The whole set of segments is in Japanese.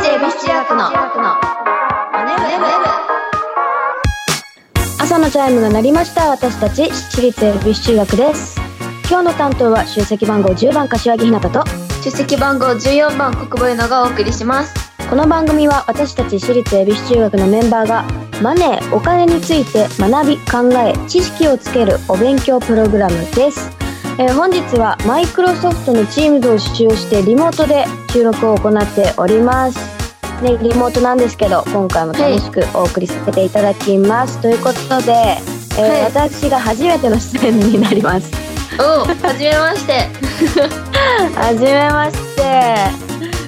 立恵比寿中学の。マネブ。朝のチャイムが鳴りました。私たち私立恵比寿中学です。今日の担当は出席番号10番柏木ひなたと。出席番号14番国母ゆのがお送りします。この番組は私たち私立恵比寿中学のメンバーがマネーお金について学び考え知識をつけるお勉強プログラムです、えー本日はマイクロソフトの Teams を使用してリモートで収録を行っております。ね、リモートなんですけど今回も楽しくお送りさせていただきます、ということで、えーはい。私が初めての出演になります。おうはじめまして。はじめまして。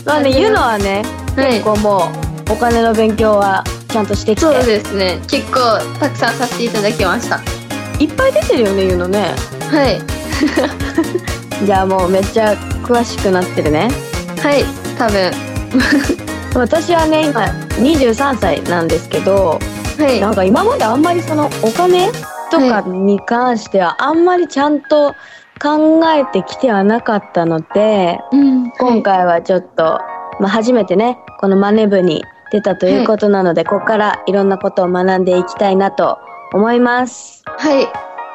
まあねゆのはねはい。結構もうお金の勉強はちゃんとしてきて、そうですね。結構たくさんさせていただきました。いっぱい出てるよねゆのね。はい じゃあもうめっちゃ詳しくなってるね。はい多分。私はね今23歳なんですけどはい。なんか今まであんまりそのお金とかに関してはあんまりちゃんと考えてきてはなかったのでうん今回はちょっと、まあ、初めてねこのマネ部に出たということなので、ここからいろんなことを学んでいきたいなと思います。はい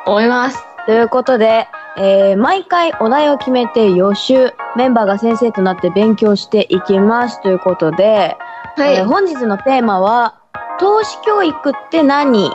思います。ということで、えー毎回お題を決めて予習。メンバーが先生となって勉強していきますということで、はい、えー本日のテーマは「投資教育って何?」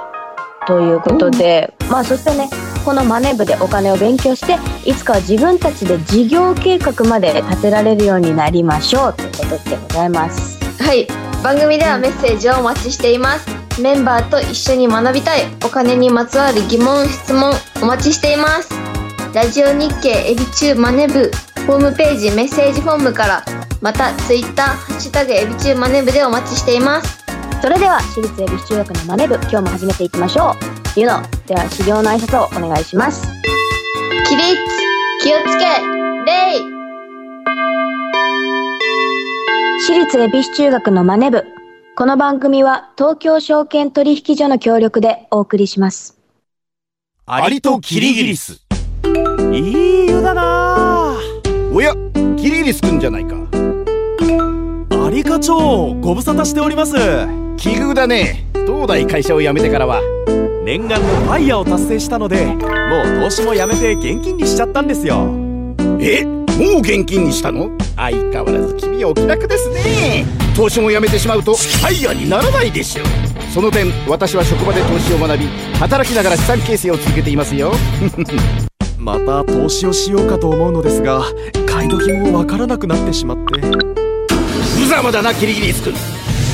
ということで、まあそしてねこのマネ部でお金を勉強していつかは自分たちで事業計画まで立てられるようになりましょう。ということでございます。はい。番組ではメッセージをお待ちしています。メンバーと一緒に学びたい。お金にまつわる疑問質問お待ちしていますラジオ日経エビチューマネ部ホームページメッセージフォームからまたツイッターハッシュタグエビチューマネ部でお待ちしています。それでは私立恵比寿中学のマネ部今日も始めていきましょう。ゆのでは修行の挨拶をお願いします。起立。気をつけ。礼私立恵比寿中学のマネ部この番組は東京証券取引所の協力でお送りします。アリとキリギリスいい湯だな。おやキリギリスくんじゃないか。アリ課長ご無沙汰しております。奇遇だね。東大会社を辞めてからは。念願のファイヤーを達成したのでもう投資もやめて現金にしちゃったんですよ。えもう現金にしたの？相変わらず君はお気楽ですね。投資も辞めてしまうとファイヤーにならないでしょ。うその点私は職場で投資を学び働きながら資産形成を続けていますよ また投資をしようかと思うのですが買い時もわからなくなってしまって。無様だなキリギリスくん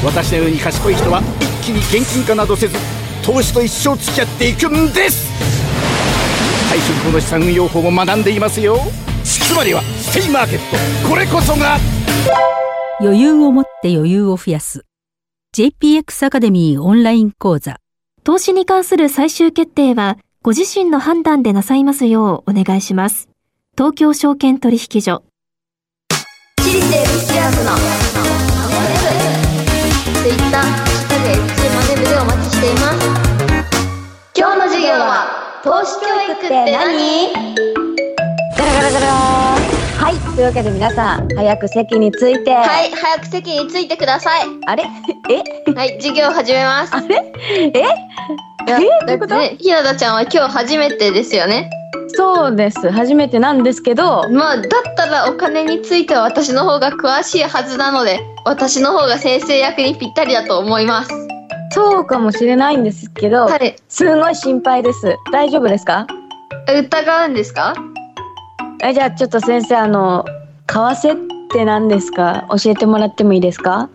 私のように賢い人は一気に現金化などせず投資と一生付き合っていくんです。退職後の資産運用法も学んでいますよ。つまりはステイマーケット。これこそが余裕を持って余裕を増やす。JPX アカデミーオンライン講座。投資に関する最終決定は、ご自身の判断でなさいますようお願いします。東京証券取引所。私立恵比寿のマネ部ツイッターシュタマネ部でお待ちしています。今日の授業は投資教育って何？ガラガラガラ。はい。というわけで皆さん早く席について。はい。早く席についてください。あれ？え？はい。授業始めます。あれ？え？えどういうだってことねひなたちゃんは今日初めてですよね。そうです。初めてなんですけど。まあだったらお金については私の方が詳しいはずなので私の方が先生役にぴったりだと思います。そうかもしれないんですけど、はい。すごい心配です。大丈夫ですか？疑うんですか？えじゃあちょっと先生あの為替って何ですか？教えてもらってもいいですか？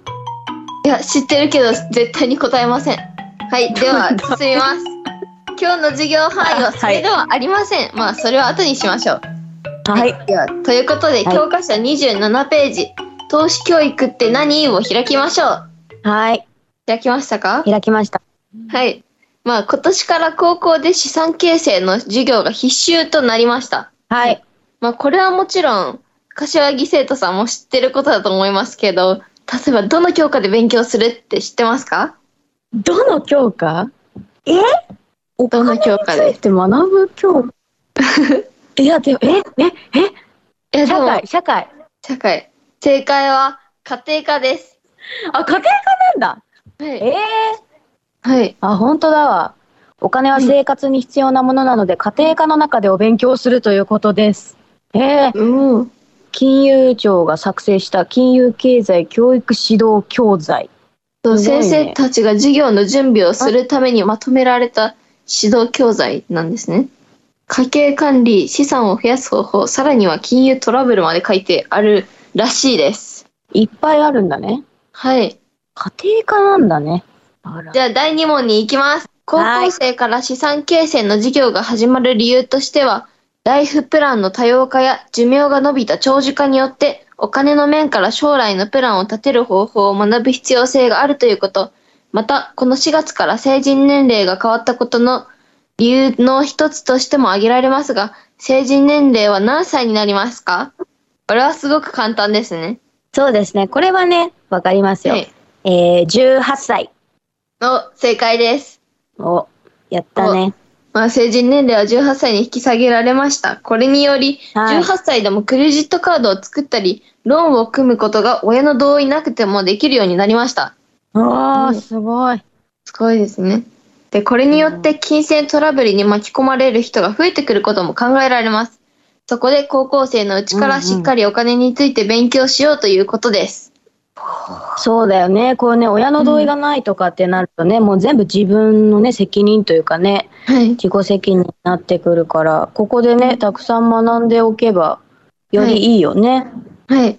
いや知ってるけど絶対に答えませんはいでは 進みます。今日の授業範囲はそれではありません、まあそれは後にしましょう。はい。ではということで、はい。教科書27ページ。投資教育って何を開きましょう。はい。開きましたか？開きました。はい。まあ今年から高校で資産形成の授業が必修となりました。はい。まあこれはもちろん柏木生徒さんも知ってることだと思いますけど例えばどの教科で勉強するって知ってますか？どの教科？え？おどの教科で？金について学ぶ教科？いやでもえ？え？え？いやでも社会？社会社会正解は家庭科ですあ、家庭科なんだ？はい。ええはい。あ、本当だわ。お金は生活に必要なものなので、家庭科の中でお勉強するということです。ええうん。金融庁が作成した金融経済教育指導教材。そうすごいね先生たちが授業の準備をするためにまとめられた指導教材なんですね。家計管理、資産を増やす方法、さらには金融トラブルまで書いてあるらしいです。いっぱいあるんだね。はい。家庭科なんだね。あらじ。ゃあ第2問に行きます。高校生から資産形成の授業が始まる理由としては、ライフプランの多様化や寿命が伸びた長寿化によって、お金の面から将来のプランを立てる方法を学ぶ必要性があるということ。また、この4月から成人年齢が変わったことの理由の一つとしても挙げられますが、成人年齢は何歳になりますか？これはすごく簡単ですね。そうですね。これはね、わかりますよ。はい。えー、18歳。の正解です。お、やったね。まあ、成人年齢は18歳に引き下げられました。これにより、はい18歳でもクレジットカードを作ったり、ローンを組むことが親の同意なくてもできるようになりました。おうー、んすごい。すごいですね。で、これによって金銭トラブルに巻き込まれる人が増えてくることも考えられます。そこで高校生のうちからしっかりお金について勉強しようということです。そうだよね。こうね、親の同意がないとかってなるとね、もう全部自分のね、責任というかね、はい。自己責任になってくるから、ここでね、たくさん学んでおけば、よりいいよね。はい。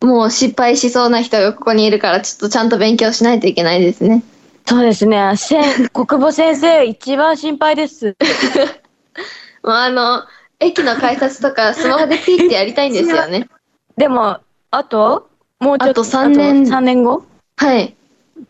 もう失敗しそうな人がここにいるから、ちょっとちゃんと勉強しないといけないですね。そうですね。せん 国母先生、一番心配です。もうあの、駅の改札とかスマホでピッてやりたいんですよね。でも、あと、もうちょっと、あと三年3年後？はい。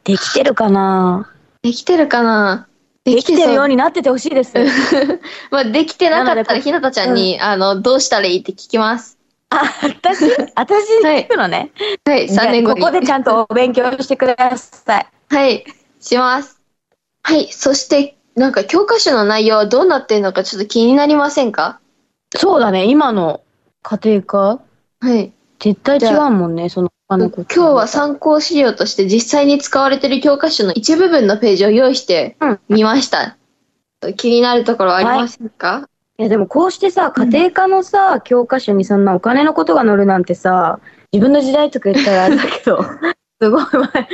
できてるかな？できてるかな？できてるように。になっててほしいです。まあ、できてなかったら、ひなたちゃんに、あの、どうしたらいいって聞きます。あ、私、私に聞くのね。はい、じゃあ3年後に。ここでちゃんとお勉強してください。はい、します。はい、そして、なんか教科書の内容はどうなってるのかちょっと気になりませんか？そうだね、今の家庭科？はい。絶対違うもんね、その他のこと。今日は参考資料として実際に使われている教科書の一部分のページを用意してみました。気になるところはありませんか、いやでもこうしてさ、家庭科のさ、教科書にそんなお金のことが載るなんてさ、自分の時代とか言ったらあれだけど、すごい前。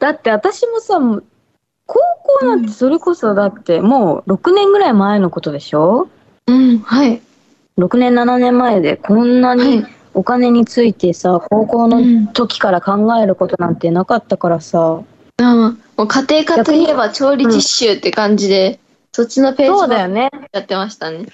だって私もさ、高校なんてそれこそだってもう6年ぐらい前のことでしょ？うん、はい。6年7年前でこんなはにい。お金についてさ高校のうん。時から考えることなんてなかったからさ。あもう家庭科といえば調理実習って感じで、そっちのページもそうだよね。やってましたね。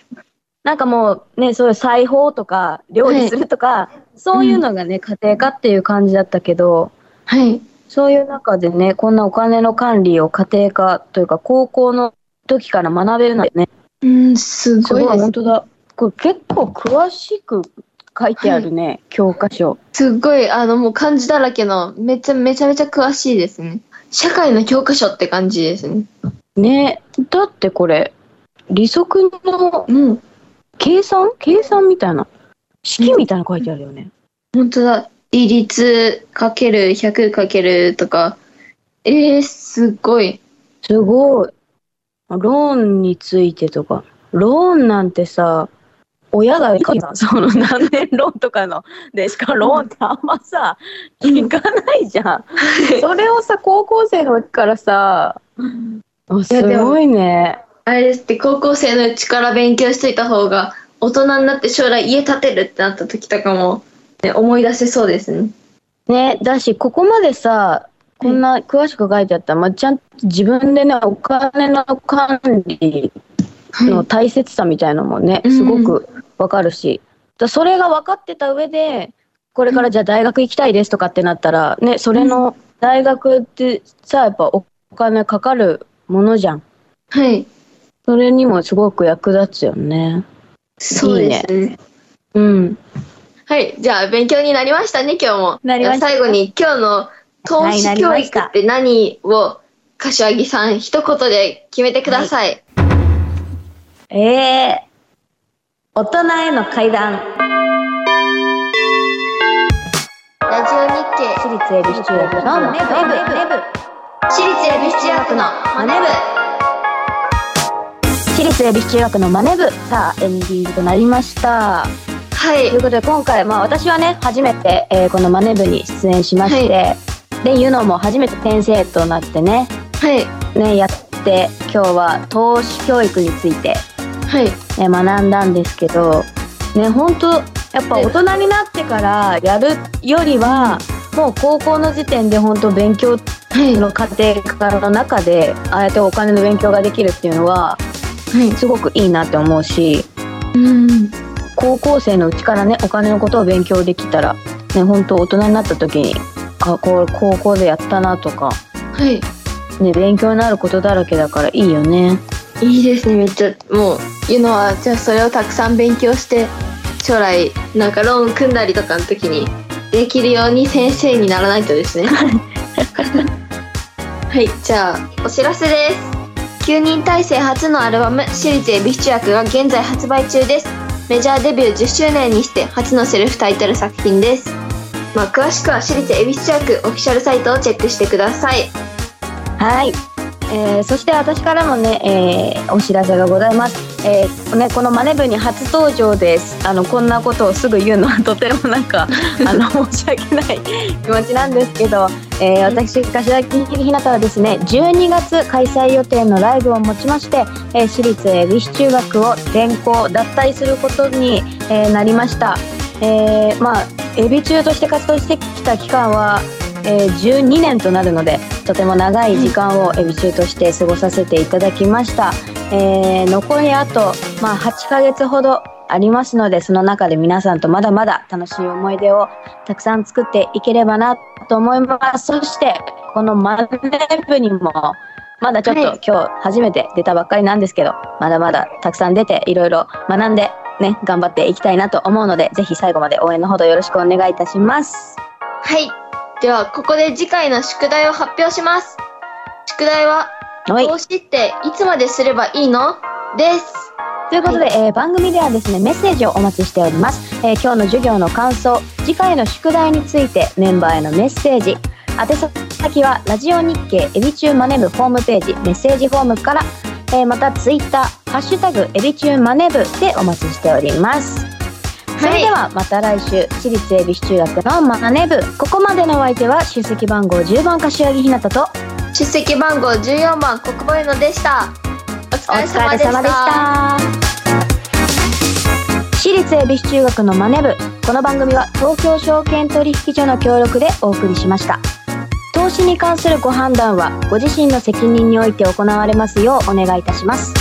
なんかもうねそういう裁縫とか料理するとか、そういうのがね家庭科っていう感じだったけどはい。そういう中でねこんなお金の管理を家庭科というか高校の時から学べるのよね。うん、すすごいごいです本当だ。これ結構詳しく書いてあるね、教科書すっごい、あの、もう漢字だらけの、めちゃめちゃめちゃ詳しいですね。社会の教科書って感じですね。ねだってこれ利息のうん。計算？計算みたいな式みたいなの書いてあるよね、本当だ。利率かける100かけるとか。えー、すっごい。すごいローンについてとかローンなんてさ親がその何年ローンとかのでしかローンってあんまさ聞かないじゃん、それをさ高校生の時からさあすごいね。あれですって、高校生のうちから勉強しといた方が、大人になって将来家建てるってなった時とかも、ね、思い出せそうですね。ねだしここまでさこんな詳しく書いてあったら、まあ、ちゃんと自分でねお金の管理の大切さみたいのもね、うん。すごくわかるし、だそれが分かってた上で、これからじゃあ大学行きたいですとかってなったら、ね、それの大学ってさ、やっぱお金かかるものじゃん。はい。それにもすごく役立つよね。そうですね。うん。はい。じゃあ、勉強になりましたね、今日も。なりました最後に、今日の投資教育って何を、柏木さん、一言で決めてください。ええ大人への階段。ラジオ日経。私立恵比寿中学のマネブ。私立恵比寿中学のマネ部私立恵比寿中学のマネ部さあエンディングとなりました。はい。ということで今回、まあ、私はね初めて、えーこのマネ部に出演しまして、でユノも初めて先生となってねはい。ねやって今日は投資教育について、はい。ね、学んだんですけどね本当やっぱ大人になってからやるよりはもう高校の時点で本当勉強はい。の過程からの中でああやってお金の勉強ができるっていうのははい。すごくいいなって思うしうん。高校生のうちからねお金のことを勉強できたらね本当大人になった時にあこう高校でやったなとかはい。ね勉強になることだらけだからいいよねいいですねめっちゃ。もういうのはじゃあそれをたくさん勉強して将来なんかローン組んだりとかの時にできるように先生にならないとですね。はいじゃあお知らせです。9人体制初のアルバム「私立恵比寿中学」が現在発売中です。メジャーデビュー10周年にして初のセルフタイトル作品です。まあ詳しくは私立恵比寿中学オフィシャルサイトをチェックしてください。はい、えーそして私からもね、えーお知らせがございます、えーね、このマネ部に初登場です。あのこんなことをすぐ言うのは とてもなんか あの申し訳ない 気持ちなんですけど、えー私柏木ひなたはですね12月開催予定のライブをもちまして、えー私立恵比寿中学を転校脱退することに、えーなりました、えーまあ恵比中として活動してきた期間はえー12年となるのでとても長い時間をエビ中として過ごさせていただきました、えー残りあと、まあ、8ヶ月ほどありますのでその中で皆さんとまだまだ楽しい思い出をたくさん作っていければなと思います。そしてこのマネ部にもまだちょっと、はい。今日初めて出たばっかりなんですけどまだまだたくさん出ていろいろ学んでね頑張っていきたいなと思うのでぜひ最後まで応援のほどよろしくお願いいたします。はい。では、ここで次回の宿題を発表します。宿題は、はい。投資っていつまですればいいの？です。ということで、えー番組ではですねメッセージをお待ちしております、えー今日の授業の感想次回の宿題についてメンバーへのメッセージ。宛先はラジオ日経エビチューマネ部ホームページメッセージフォームから、えーまたツイッターハッシュタグエビチューマネ部でお待ちしておりますそれではまた来週私立恵比寿中学のマネ部ここまでのお相手は出席番号10番柏木ひなたと出席番号14番国母へのでした。おお疲れ様でした。疲れ様でした。私立恵比寿中学のマネ部この番組は東京証券取引所の協力でお送りしました投資に関するご判断はご自身の責任において行われますようお願いいたします